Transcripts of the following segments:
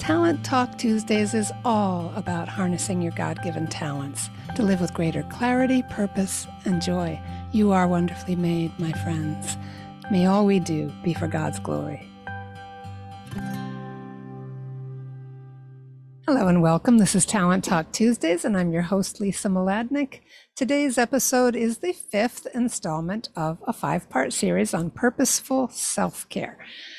Talent Talk Tuesdays is all about harnessing your God given talents to live with greater clarity, purpose, and joy. You are wonderfully made, my friends. May all we do be for God's glory. Hello and welcome. This is Talent Talk Tuesdays, and I'm your host, Lisa Mladinich. Today's episode is the fifth installment of a five part series on purposeful self care.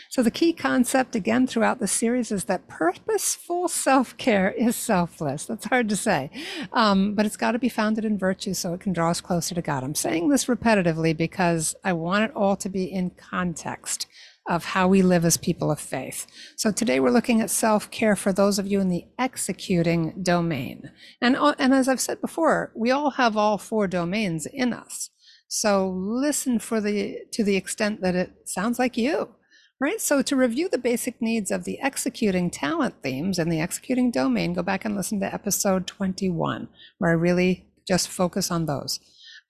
So, the key concept again throughout the series is that purposeful self care is selfless. That's hard to say, um, but it's got to be founded in virtue so it can draw us closer to God. I'm saying this repetitively because I want it all to be in context of how we live as people of faith. So today we're looking at self-care for those of you in the executing domain. And, uh, and as I've said before, we all have all four domains in us. So listen for the to the extent that it sounds like you right? So to review the basic needs of the executing talent themes and the executing domain, go back and listen to episode 21, where I really just focus on those.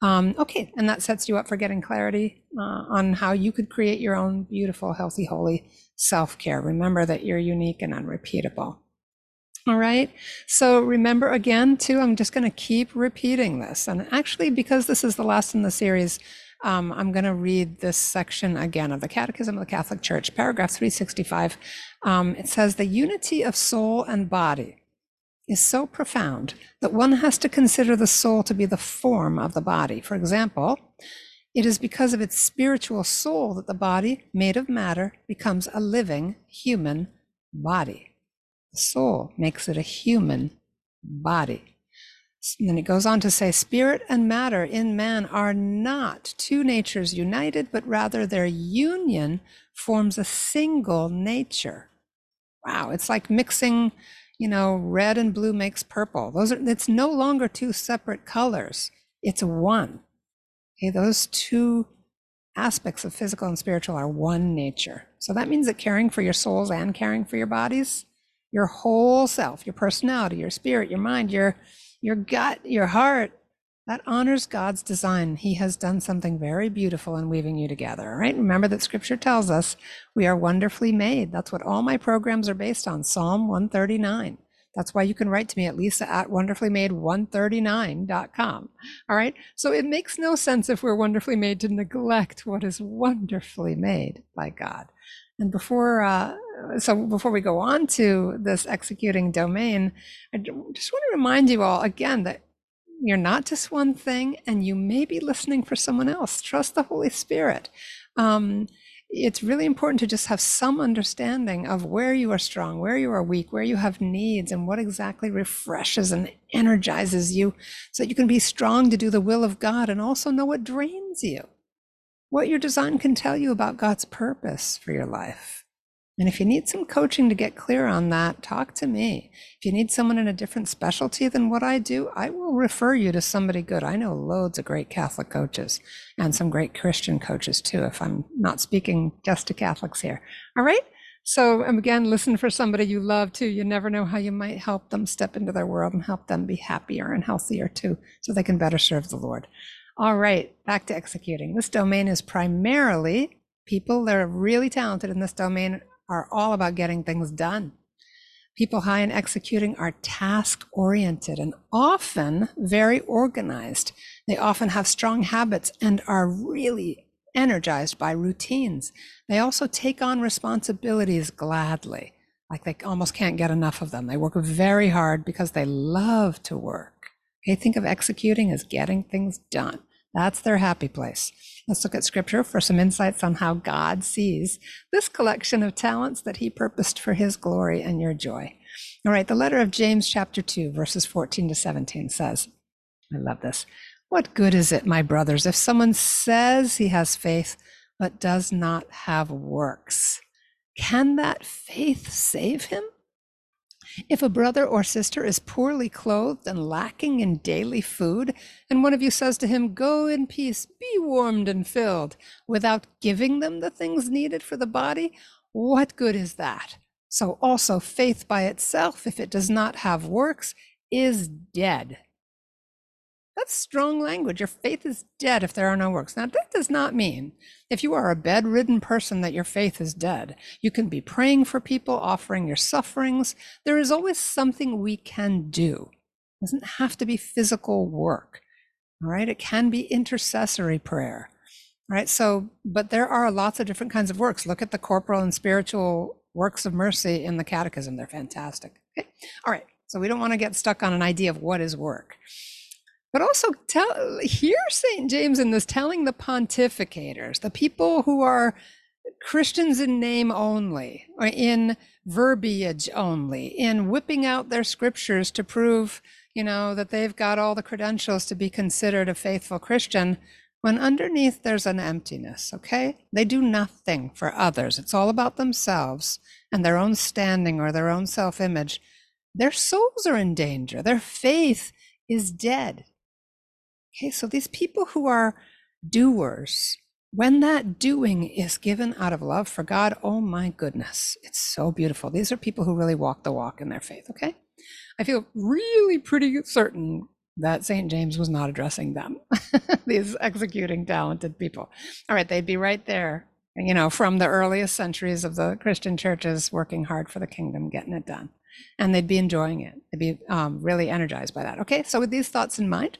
Um, okay, and that sets you up for getting clarity uh, on how you could create your own beautiful, healthy, holy self care. Remember that you're unique and unrepeatable. All right. So remember again, too, I'm just going to keep repeating this. And actually, because this is the last in the series, um, I'm going to read this section again of the Catechism of the Catholic Church, paragraph 365. Um, it says, The unity of soul and body is so profound that one has to consider the soul to be the form of the body. For example, it is because of its spiritual soul that the body, made of matter, becomes a living human body. The soul makes it a human body. And then it goes on to say, spirit and matter in man are not two natures united, but rather their union forms a single nature. Wow, it's like mixing, you know, red and blue makes purple. Those are it's no longer two separate colors. It's one. Okay, those two aspects of physical and spiritual are one nature. So that means that caring for your souls and caring for your bodies, your whole self, your personality, your spirit, your mind, your your gut, your heart, that honors God's design. He has done something very beautiful in weaving you together. Right? Remember that scripture tells us we are wonderfully made. That's what all my programs are based on. Psalm 139. That's why you can write to me at lisa at wonderfullymade139.com. All right. So it makes no sense if we're wonderfully made to neglect what is wonderfully made by God. And before, uh, so before we go on to this executing domain, I just want to remind you all again that you're not just one thing and you may be listening for someone else. Trust the Holy Spirit. Um, it's really important to just have some understanding of where you are strong, where you are weak, where you have needs, and what exactly refreshes and energizes you so that you can be strong to do the will of God and also know what drains you, what your design can tell you about God's purpose for your life. And if you need some coaching to get clear on that, talk to me. If you need someone in a different specialty than what I do, I will refer you to somebody good. I know loads of great Catholic coaches and some great Christian coaches too, if I'm not speaking just to Catholics here. All right. So again, listen for somebody you love too. You never know how you might help them step into their world and help them be happier and healthier too, so they can better serve the Lord. All right, back to executing. This domain is primarily people that are really talented in this domain are all about getting things done. People high in executing are task oriented and often very organized. They often have strong habits and are really energized by routines. They also take on responsibilities gladly, like they almost can't get enough of them. They work very hard because they love to work. Okay, think of executing as getting things done. That's their happy place. Let's look at scripture for some insights on how God sees this collection of talents that he purposed for his glory and your joy. All right, the letter of James, chapter 2, verses 14 to 17 says, I love this. What good is it, my brothers, if someone says he has faith but does not have works? Can that faith save him? If a brother or sister is poorly clothed and lacking in daily food, and one of you says to him, Go in peace, be warmed and filled, without giving them the things needed for the body, what good is that? So also faith by itself, if it does not have works, is dead. That's strong language. Your faith is dead if there are no works. Now, that does not mean if you are a bedridden person that your faith is dead. You can be praying for people, offering your sufferings. There is always something we can do. It doesn't have to be physical work. All right. It can be intercessory prayer. Right. So, but there are lots of different kinds of works. Look at the corporal and spiritual works of mercy in the catechism. They're fantastic. Okay. All right. So we don't want to get stuck on an idea of what is work. But also tell hear St. James in this telling the pontificators, the people who are Christians in name only, or in verbiage only, in whipping out their scriptures to prove, you know, that they've got all the credentials to be considered a faithful Christian, when underneath there's an emptiness, okay? They do nothing for others. It's all about themselves and their own standing or their own self image. Their souls are in danger. Their faith is dead. Okay, so these people who are doers, when that doing is given out of love for God, oh my goodness, it's so beautiful. These are people who really walk the walk in their faith, okay? I feel really pretty certain that St. James was not addressing them, these executing talented people. All right, they'd be right there, you know, from the earliest centuries of the Christian churches, working hard for the kingdom, getting it done. And they'd be enjoying it. They'd be um, really energized by that. Okay, so with these thoughts in mind,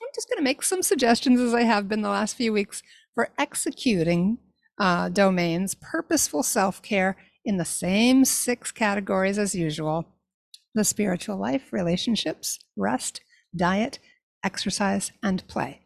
I'm just going to make some suggestions, as I have been the last few weeks, for executing uh, domains, purposeful self care in the same six categories as usual the spiritual life, relationships, rest, diet, exercise, and play.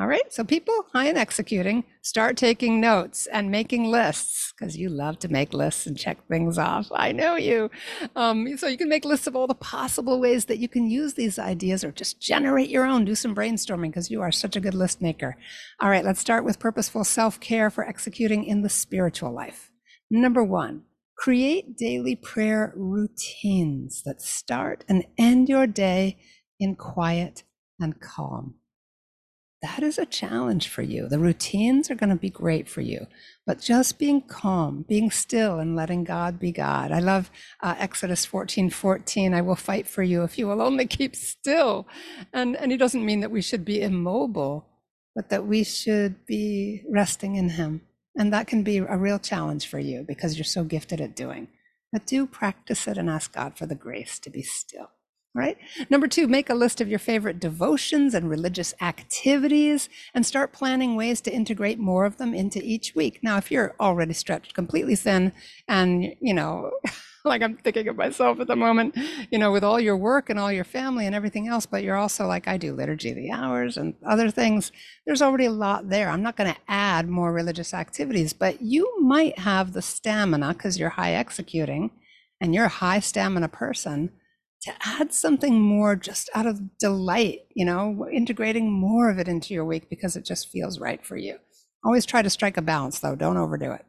All right, so people high in executing, start taking notes and making lists because you love to make lists and check things off. I know you. Um, so you can make lists of all the possible ways that you can use these ideas or just generate your own, do some brainstorming because you are such a good list maker. All right, let's start with purposeful self care for executing in the spiritual life. Number one, create daily prayer routines that start and end your day in quiet and calm that is a challenge for you. The routines are going to be great for you, but just being calm, being still, and letting God be God. I love uh, Exodus 14 14. I will fight for you if you will only keep still. And, and he doesn't mean that we should be immobile, but that we should be resting in Him. And that can be a real challenge for you because you're so gifted at doing. But do practice it and ask God for the grace to be still right? Number two, make a list of your favorite devotions and religious activities and start planning ways to integrate more of them into each week. Now, if you're already stretched completely thin and, you know, like I'm thinking of myself at the moment, you know, with all your work and all your family and everything else, but you're also like I do liturgy of the hours and other things. There's already a lot there. I'm not going to add more religious activities, but you might have the stamina because you're high executing and you're a high stamina person to add something more just out of delight, you know, integrating more of it into your week because it just feels right for you. Always try to strike a balance though, don't overdo it.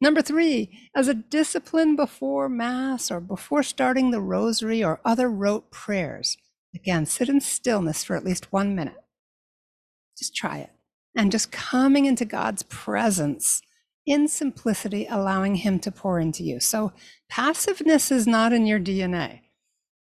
Number three, as a discipline before Mass or before starting the rosary or other rote prayers, again, sit in stillness for at least one minute. Just try it. And just coming into God's presence in simplicity, allowing Him to pour into you. So passiveness is not in your DNA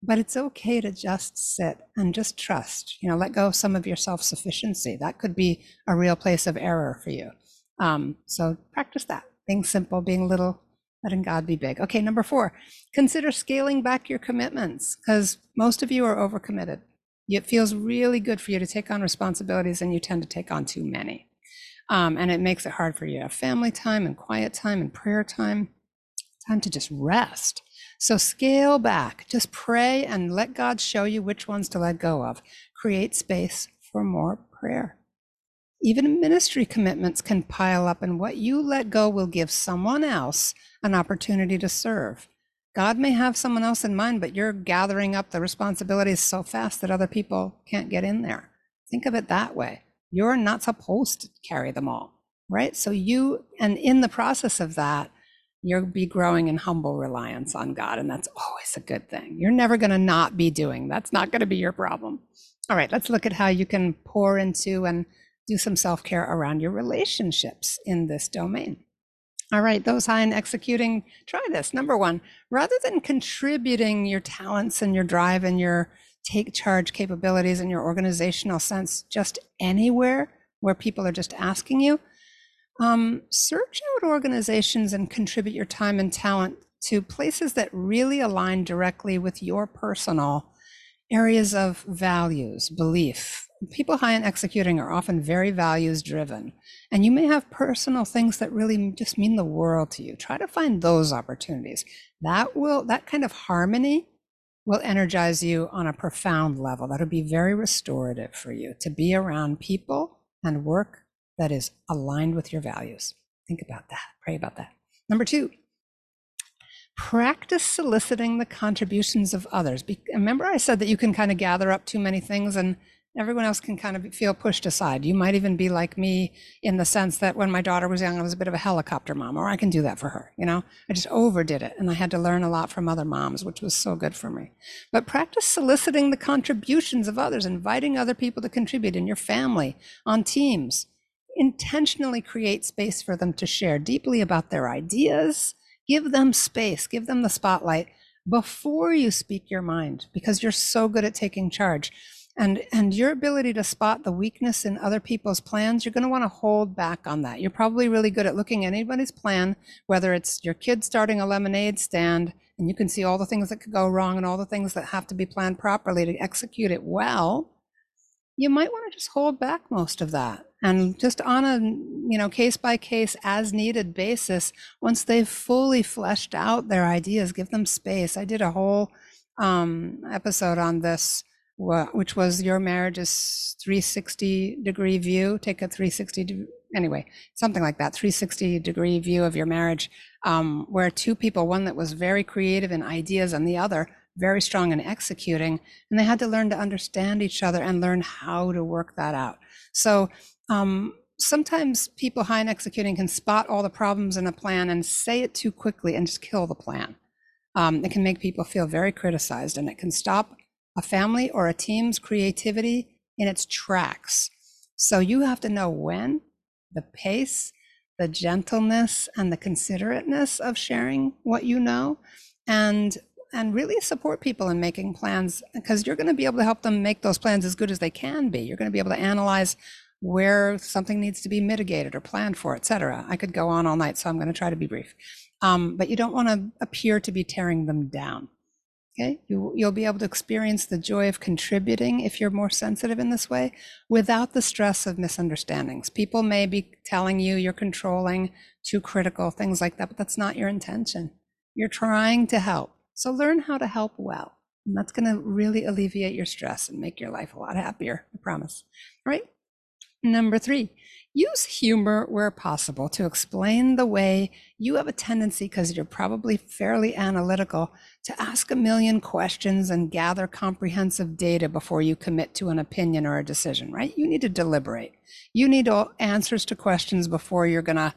but it's okay to just sit and just trust you know let go of some of your self-sufficiency. That could be a real place of error for you. Um, so practice that being simple being little letting god be big. Okay number four consider scaling back your commitments because most of you are overcommitted. It feels really good for you to take on responsibilities and you tend to take on too many. Um, and it makes it hard for you to have family time and quiet time and prayer time time to just rest so scale back, just pray and let God show you which ones to let go of. Create space for more prayer. Even ministry commitments can pile up, and what you let go will give someone else an opportunity to serve. God may have someone else in mind, but you're gathering up the responsibilities so fast that other people can't get in there. Think of it that way. You're not supposed to carry them all, right? So you, and in the process of that, you'll be growing in humble reliance on God. And that's always a good thing. You're never going to not be doing. That's not going to be your problem. All right, let's look at how you can pour into and do some self care around your relationships in this domain. All right, those high in executing, try this. Number one, rather than contributing your talents and your drive and your take charge capabilities and your organizational sense just anywhere where people are just asking you, um, search out organizations and contribute your time and talent to places that really align directly with your personal areas of values, belief. People high in executing are often very values driven, and you may have personal things that really just mean the world to you. Try to find those opportunities. That will, that kind of harmony will energize you on a profound level. That'll be very restorative for you to be around people and work that is aligned with your values. Think about that. Pray about that. Number two, practice soliciting the contributions of others. Be- remember, I said that you can kind of gather up too many things and everyone else can kind of feel pushed aside. You might even be like me in the sense that when my daughter was young, I was a bit of a helicopter mom, or I can do that for her. You know, I just overdid it and I had to learn a lot from other moms, which was so good for me. But practice soliciting the contributions of others, inviting other people to contribute in your family, on teams. Intentionally create space for them to share deeply about their ideas Give them space, give them the spotlight before you speak your mind because you're so good at taking charge. And, and your ability to spot the weakness in other people's plans, you're going to want to hold back on that. You're probably really good at looking at anybody's plan, whether it's your kid starting a lemonade stand and you can see all the things that could go wrong and all the things that have to be planned properly to execute it well. You might want to just hold back most of that and just on a you know case by case as needed basis once they've fully fleshed out their ideas give them space. I did a whole um, episode on this which was your marriage's 360 degree view. Take a 360 anyway something like that 360 degree view of your marriage um, where two people one that was very creative in ideas and the other very strong in executing and they had to learn to understand each other and learn how to work that out so um, sometimes people high in executing can spot all the problems in a plan and say it too quickly and just kill the plan. Um, it can make people feel very criticized and it can stop a family or a team's creativity in its tracks. So you have to know when, the pace, the gentleness, and the considerateness of sharing what you know, and and really support people in making plans because you're going to be able to help them make those plans as good as they can be. You're going to be able to analyze where something needs to be mitigated or planned for, et cetera. I could go on all night, so I'm going to try to be brief. Um, but you don't want to appear to be tearing them down. Okay, you, you'll be able to experience the joy of contributing if you're more sensitive in this way without the stress of misunderstandings. People may be telling you you're controlling, too critical, things like that, but that's not your intention. You're trying to help. So learn how to help well. And that's going to really alleviate your stress and make your life a lot happier, I promise. All right. Number three, use humor where possible to explain the way you have a tendency, because you're probably fairly analytical, to ask a million questions and gather comprehensive data before you commit to an opinion or a decision, right? You need to deliberate. You need answers to questions before you're going to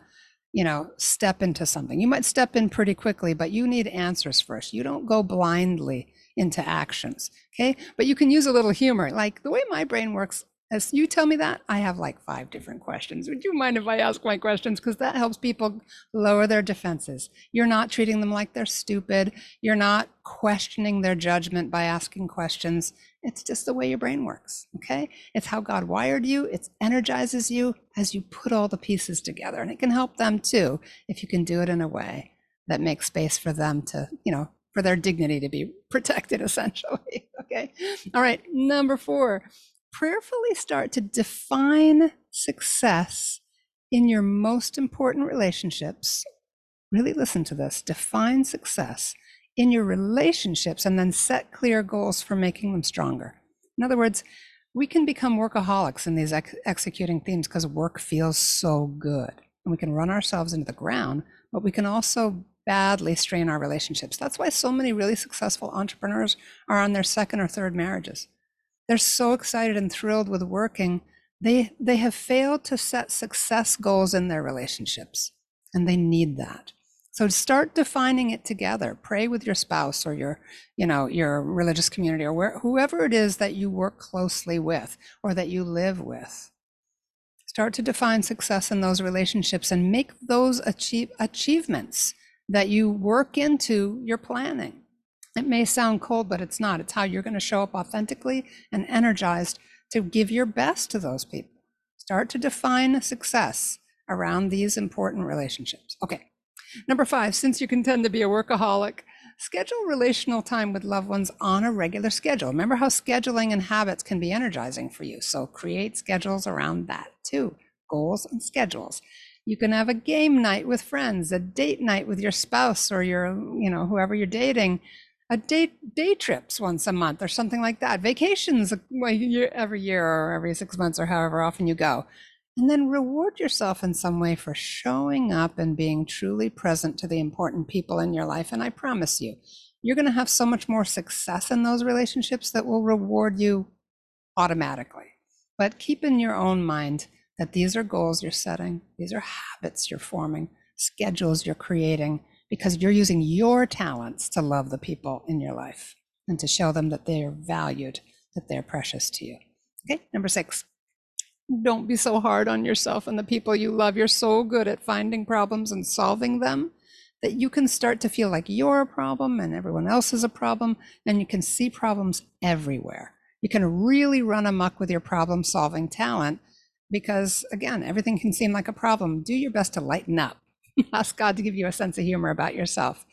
you know, step into something. You might step in pretty quickly, but you need answers first. You don't go blindly into actions. Okay. But you can use a little humor. Like the way my brain works, as you tell me that, I have like five different questions. Would you mind if I ask my questions? Because that helps people lower their defenses. You're not treating them like they're stupid. You're not questioning their judgment by asking questions. It's just the way your brain works. Okay. It's how God wired you. It energizes you as you put all the pieces together. And it can help them too if you can do it in a way that makes space for them to, you know, for their dignity to be protected essentially. Okay. All right. Number four, prayerfully start to define success in your most important relationships. Really listen to this define success in your relationships and then set clear goals for making them stronger. In other words, we can become workaholics in these ex- executing themes because work feels so good. And we can run ourselves into the ground, but we can also badly strain our relationships. That's why so many really successful entrepreneurs are on their second or third marriages they're so excited and thrilled with working they they have failed to set success goals in their relationships and they need that so start defining it together pray with your spouse or your you know your religious community or where, whoever it is that you work closely with or that you live with start to define success in those relationships and make those achieve, achievements that you work into your planning It may sound cold, but it's not. It's how you're going to show up authentically and energized to give your best to those people. Start to define success around these important relationships. Okay. Number five, since you can tend to be a workaholic, schedule relational time with loved ones on a regular schedule. Remember how scheduling and habits can be energizing for you. So create schedules around that too. Goals and schedules. You can have a game night with friends, a date night with your spouse or your, you know, whoever you're dating a day day trips once a month or something like that vacations uh, every year or every six months or however often you go and then reward yourself in some way for showing up and being truly present to the important people in your life and i promise you you're going to have so much more success in those relationships that will reward you automatically but keep in your own mind that these are goals you're setting these are habits you're forming schedules you're creating because you're using your talents to love the people in your life and to show them that they are valued, that they're precious to you. Okay, number six. Don't be so hard on yourself and the people you love. You're so good at finding problems and solving them that you can start to feel like you're a problem and everyone else is a problem, and you can see problems everywhere. You can really run amok with your problem solving talent because, again, everything can seem like a problem. Do your best to lighten up ask God to give you a sense of humor about yourself.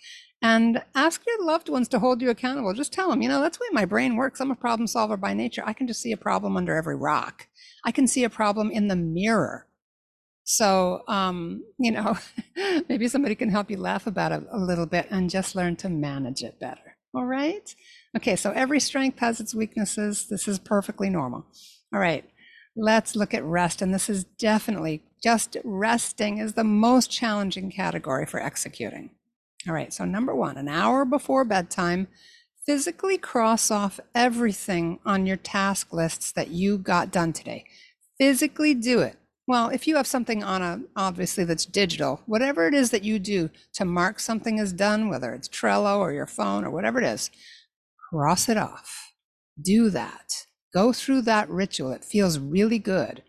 And ask your loved ones to hold you accountable. Just tell them, you know, that's the way my brain works. I'm a problem solver by nature. I can just see a problem under every rock. I can see a problem in the mirror. So, um, you know, maybe somebody can help you laugh about it a little bit and just learn to manage it better. All right. Okay. So every strength has its weaknesses. This is perfectly normal. All right. Let's look at rest. And this is definitely just resting is the most challenging category for executing. All right, so number one, an hour before bedtime, physically cross off everything on your task lists that you got done today. Physically do it. Well, if you have something on a, obviously that's digital, whatever it is that you do to mark something as done, whether it's Trello or your phone or whatever it is, cross it off. Do that. Go through that ritual. It feels really good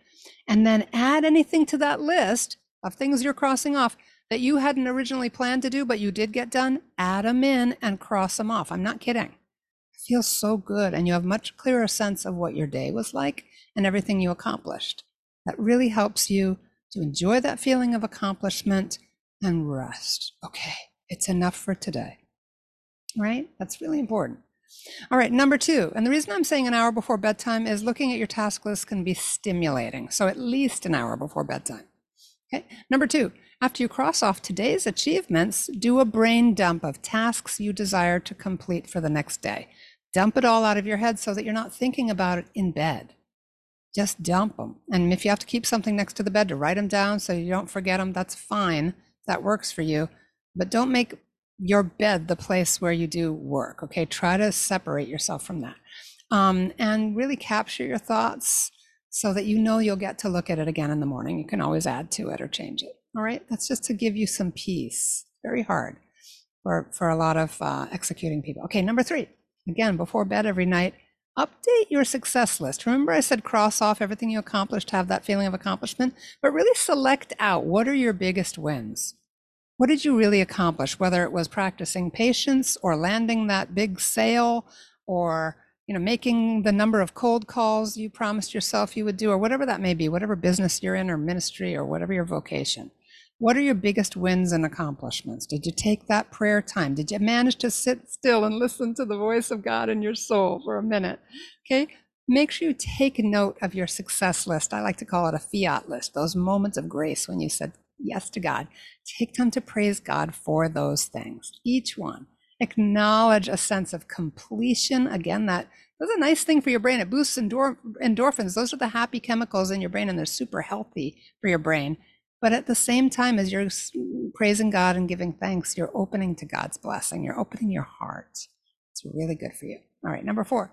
and then add anything to that list of things you're crossing off that you hadn't originally planned to do, but you did get done, add them in and cross them off. I'm not kidding. It feels so good. And you have much clearer sense of what your day was like and everything you accomplished. That really helps you to enjoy that feeling of accomplishment and rest. Okay, it's enough for today. Right? That's really important. All right, number two, and the reason I'm saying an hour before bedtime is looking at your task list can be stimulating. So at least an hour before bedtime. Okay, number two, after you cross off today's achievements, do a brain dump of tasks you desire to complete for the next day. Dump it all out of your head so that you're not thinking about it in bed. Just dump them. And if you have to keep something next to the bed to write them down so you don't forget them, that's fine. That works for you. But don't make your bed the place where you do work. Okay, try to separate yourself from that um, and really capture your thoughts so that you know you'll get to look at it again in the morning. You can always add to it or change it. All right, that's just to give you some peace. Very hard for for a lot of uh, executing people. Okay, number three. Again, before bed every night, update your success list. Remember, I said cross off everything you accomplished, have that feeling of accomplishment, but really select out what are your biggest wins what did you really accomplish whether it was practicing patience or landing that big sale or you know making the number of cold calls you promised yourself you would do or whatever that may be whatever business you're in or ministry or whatever your vocation what are your biggest wins and accomplishments did you take that prayer time did you manage to sit still and listen to the voice of god in your soul for a minute okay make sure you take note of your success list i like to call it a fiat list those moments of grace when you said yes to God. Take time to praise God for those things, each one. Acknowledge a sense of completion. Again, that that's a nice thing for your brain. It boosts endor- endorphins. Those are the happy chemicals in your brain, and they're super healthy for your brain. But at the same time, as you're praising God and giving thanks, you're opening to God's blessing. You're opening your heart. It's really good for you. All right, number four.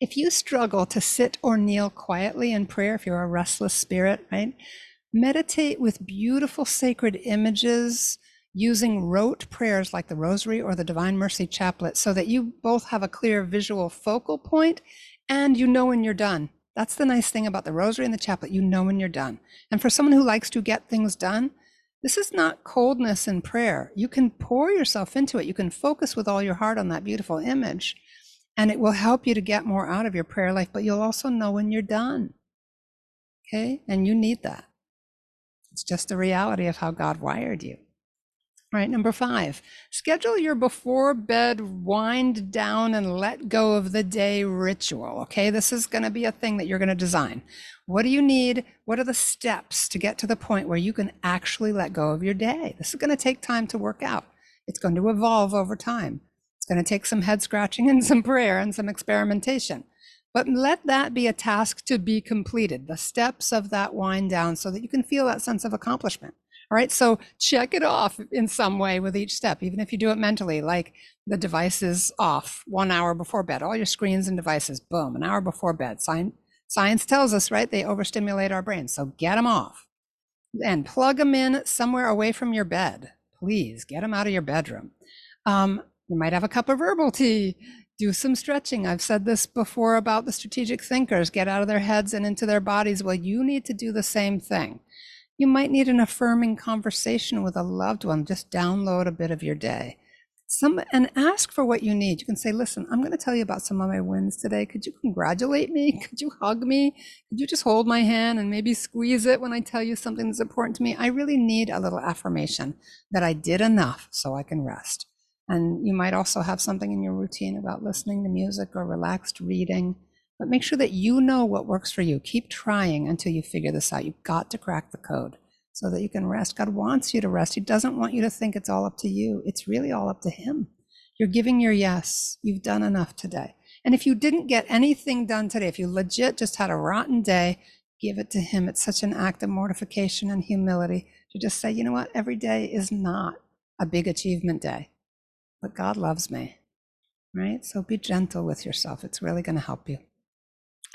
If you struggle to sit or kneel quietly in prayer, if you're a restless spirit, right? Meditate with beautiful sacred images using rote prayers like the Rosary or the Divine Mercy Chaplet so that you both have a clear visual focal point and you know when you're done. That's the nice thing about the Rosary and the Chaplet. You know when you're done. And for someone who likes to get things done, This is not coldness in prayer. You can pour yourself into it. You can focus with all your heart on that beautiful image, and it will help you to get more out of your prayer life, but you'll also know when you're done. Okay? And you need that. It's just the reality of how God wired you. Right, number five, schedule your before bed wind down and let go of the day ritual. Okay, this is going to be a thing that you're going to design. What do you need? What are the steps to get to the point where you can actually let go of your day? This is going to take time to work out. It's going to evolve over time. It's going to take some head scratching and some prayer and some experimentation. But let that be a task to be completed, the steps of that wind down, so that you can feel that sense of accomplishment. Right. So check it off in some way with each step, even if you do it mentally, like the device is off one hour before bed, all your screens and devices, boom, an hour before bed. Science, science tells us, right? They overstimulate our brains. So get them off and plug them in somewhere away from your bed. Please get them out of your bedroom. Um, you might have a cup of herbal tea. Do some stretching. I've said this before about the strategic thinkers get out of their heads and into their bodies. Well, you need to do the same thing. You might need an affirming conversation with a loved one. Just download a bit of your day. Some and ask for what you need. You can say, "Listen, I'm going to tell you about some of my wins today. Could you congratulate me? Could you hug me? Could you just hold my hand and maybe squeeze it when I tell you something that's important to me? I really need a little affirmation that I did enough so I can rest." And you might also have something in your routine about listening to music or relaxed reading but make sure that you know what works for you. Keep trying until you figure this out. You've got to crack the code so that you can rest. God wants you to rest. He doesn't want you to think it's all up to you. It's really all up to Him. You're giving your yes. You've done enough today. And if you didn't get anything done today, if you legit just had a rotten day, give it to Him. It's such an act of mortification and humility to just say, you know what? Every day is not a big achievement day, but God loves me, right? So be gentle with yourself. It's really going to help you.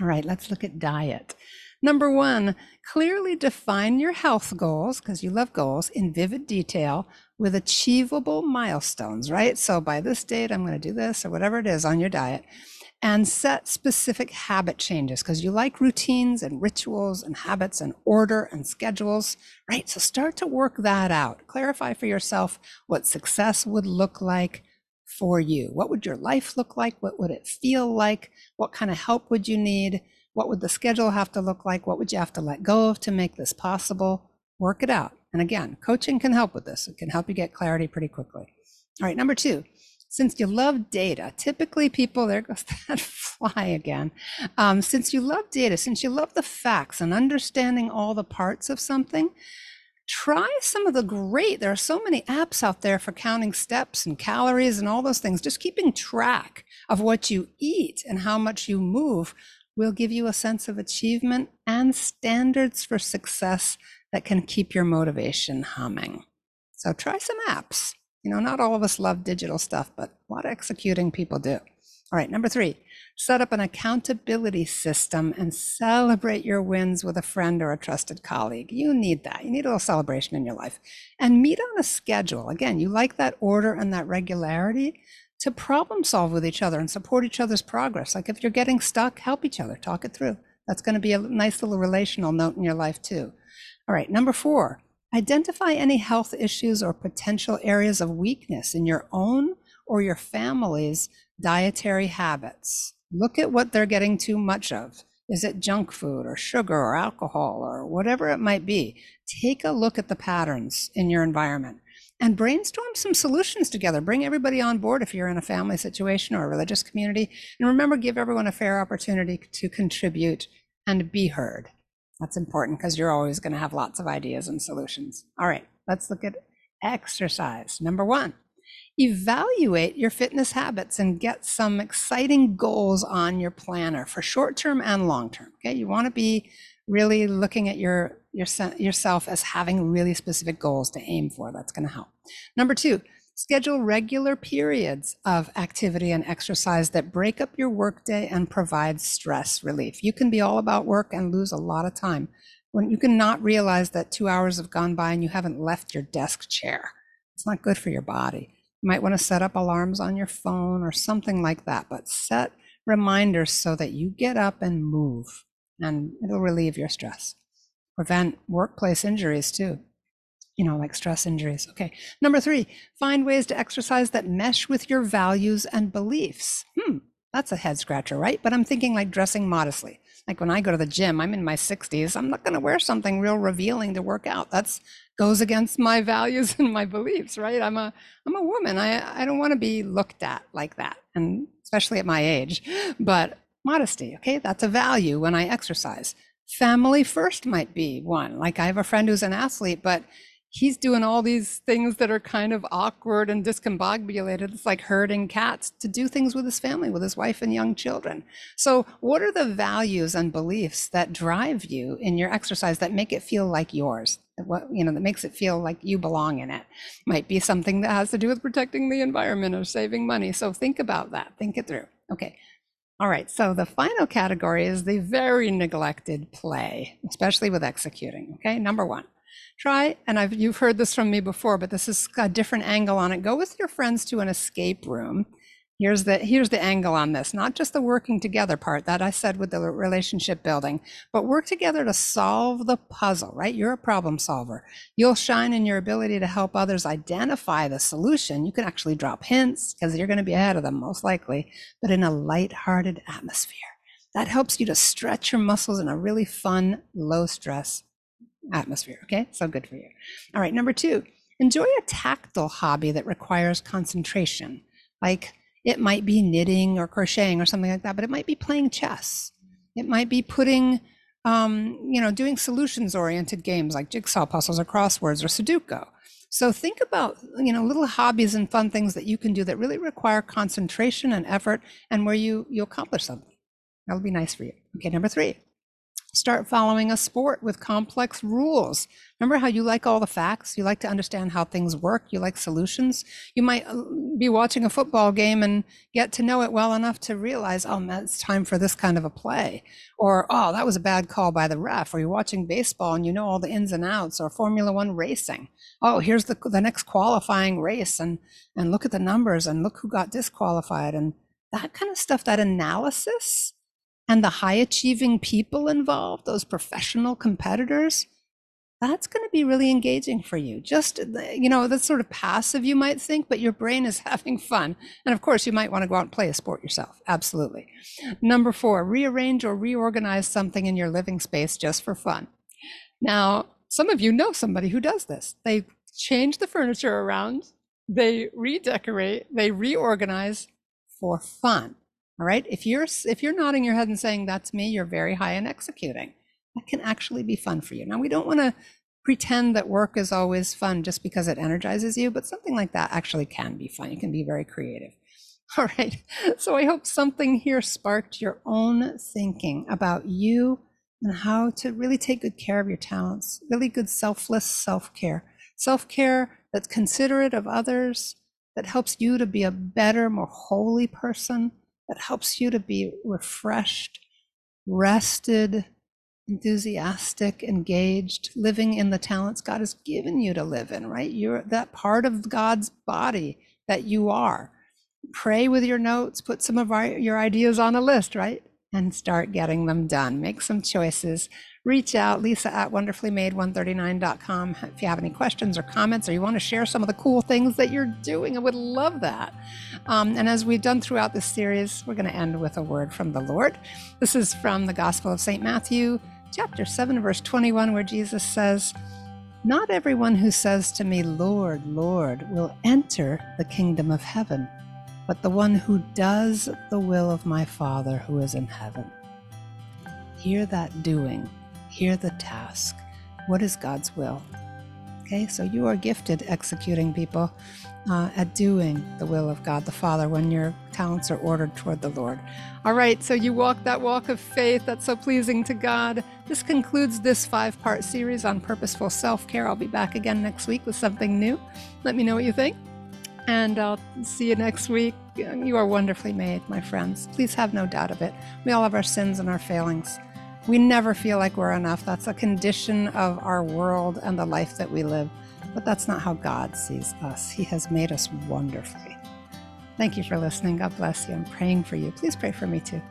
All right, let's look at diet. Number one, clearly define your health goals, because you love goals, in vivid detail with achievable milestones, right? So by this date, I'm going to do this or whatever it is on your diet. And set specific habit changes because you like routines and rituals and habits and order and schedules, right? So start to work that out. Clarify for yourself what success would look like for you? What would your life look like? What would it feel like? What kind of help would you need? What would the schedule have to look like? What would you have to let go of to make this possible? Work it out. And again, coaching can help with this. It can help you get clarity pretty quickly. All right, number two, since you love data, typically people, there goes that fly again. Um, since you love data, since you love the facts and understanding all the parts of something, try some of the great there are so many apps out there for counting steps and calories and all those things. Just keeping track of what you eat and how much you move will give you a sense of achievement and standards for success that can keep your motivation humming. So try some apps. You know not all of us love digital stuff but a lot of executing people do. All right number three set up an accountability system and celebrate your wins with a friend or a trusted colleague. You need that. You need a little celebration in your life. And meet on a schedule. Again, you like that order and that regularity to problem solve with each other and support each other's progress. Like if you're getting stuck, help each other, talk it through. That's going to be a nice little relational note in your life, too. All right, number four, identify any health issues or potential areas of weakness in your own or your family's dietary habits. Look at what they're getting too much of. Is it junk food or sugar or alcohol or whatever it might be? Take a look at the patterns in your environment and brainstorm some solutions together. Bring everybody on board if you're in a family situation or a religious community. And remember, give everyone a fair opportunity to contribute and be heard. That's important because you're always going to have lots of ideas and solutions. All right, let's look at exercise. Number one, evaluate your fitness habits and get some exciting goals on your planner for short term and long term. Okay, you want to be really looking at your, your yourself as having really specific goals to aim for. That's going to help. Number two, schedule regular periods of activity and exercise that break up your workday and provide stress relief. You can be all about work and lose a lot of time when you can not realize that two hours have gone by and you haven't left your desk chair. It's not good for your body. You might want to set up alarms on your phone or something like that, but set reminders so that you get up and move and it'll relieve your stress. Prevent workplace injuries too. you know, like stress injuries. Okay. Number three, find ways to exercise that mesh with your values and beliefs. Hmm, that's a head scratcher, right? But I'm thinking like dressing modestly. Like when I go to the gym, I'm in my 60s. I'm not going to wear something real revealing to work out. That's goes against my values and my beliefs, right? I'm a I'm a woman. I I don't want to be looked at like that, and especially at my age. But modesty, okay, that's a value when I exercise. Family first might be one. Like I have a friend who's an athlete, but he's doing all these things that are kind of awkward and discombobulated. It's like herding cats to do things with his family, with his wife and young children. So, what are the values and beliefs that drive you in your exercise that make it feel like yours? What you know that makes it feel like you belong in it might be something that has to do with protecting the environment or saving money. So think about that. Think it through. Okay. All right. So the final category is the very neglected play, especially with executing. Okay. Number one try and I've you've heard this from me before, but this is a different angle on it. Go with your friends to an escape room. Here's the here's the angle on this, not just the working together part that I said with the relationship building, but work together to solve the puzzle, right? You're a problem solver. You'll shine in your ability to help others identify the solution. You can actually drop hints because you're going to be ahead of them most likely, but in a light-hearted atmosphere. That helps you to stretch your muscles in a really fun, low stress atmosphere. Okay, so good for you. All right, number two, enjoy a tactile hobby that requires concentration. Like it might be knitting or crocheting or something like that, but it might be playing chess. It might be putting, um, you know, doing solutions oriented games like jigsaw puzzles or crosswords or Sudoku. So think about, you know, little hobbies and fun things that you can do that really require concentration and effort and where you you accomplish something. That'll be nice for you. Okay, number three, start following a sport with complex rules. Remember how you like all the facts? You like to understand how things work. You like solutions. You might uh, be watching a football game and get to know it well enough to realize, oh, man, it's time for this kind of a play. Or, oh, that was a bad call by the ref. Or you're watching baseball and you know all the ins and outs or Formula One racing. Oh, here's the, the next qualifying race and, and look at the numbers and look who got disqualified and that kind of stuff, that analysis and the high achieving people involved, those professional competitors, that's going to be really engaging for you. Just, you know, that's sort of passive, you might think, but your brain is having fun. And of course, you might want to go out and play a sport yourself. Absolutely. Number four, rearrange or reorganize something in your living space just for fun. Now, some of you know somebody who does this. They change the furniture around, they redecorate, they reorganize for fun. All right. If you're if you're nodding your head and saying that's me, you're very high in executing. That can actually be fun for you. Now we don't want to pretend that work is always fun just because it energizes you, but something like that actually can be fun. You can be very creative. All right. So I hope something here sparked your own thinking about you and how to really take good care of your talents, really good selfless self care. Self care that's considerate of others, that helps you to be a better, more holy person, that helps you to be refreshed, rested, enthusiastic, engaged, living in the talents God has given you to live in, right? You're that part of God's body that you are. Pray with your notes, put some of our, your ideas on a list, right? And start getting them done. Make some choices reach out, lisa at wonderfullymade139.com. If you have any questions or comments, or you want to share some of the cool things that you're doing, I would love that. Um, and as we've done throughout this series, we're going to end with a word from the Lord. This is from the Gospel of St. Matthew, chapter 7, verse 21, where Jesus says, Not everyone who says to me, Lord, Lord, will enter the kingdom of heaven, but the one who does the will of my Father who is in heaven. Hear that doing Hear the task. What is God's will? Okay, so you are gifted executing people uh, at doing the will of God the Father when your talents are ordered toward the Lord. All right, so you walk that walk of faith that's so pleasing to God. This concludes this five part series on purposeful self care. I'll be back again next week with something new. Let me know what you think. And I'll see you next week. You are wonderfully made, my friends. Please have no doubt of it. We all have our sins and our failings. We never feel like we're enough. That's a condition of our world and the life that we live. But that's not how God sees us. He has made us wonderfully. Thank you for listening. God bless you. I'm praying for you. Please pray for me too.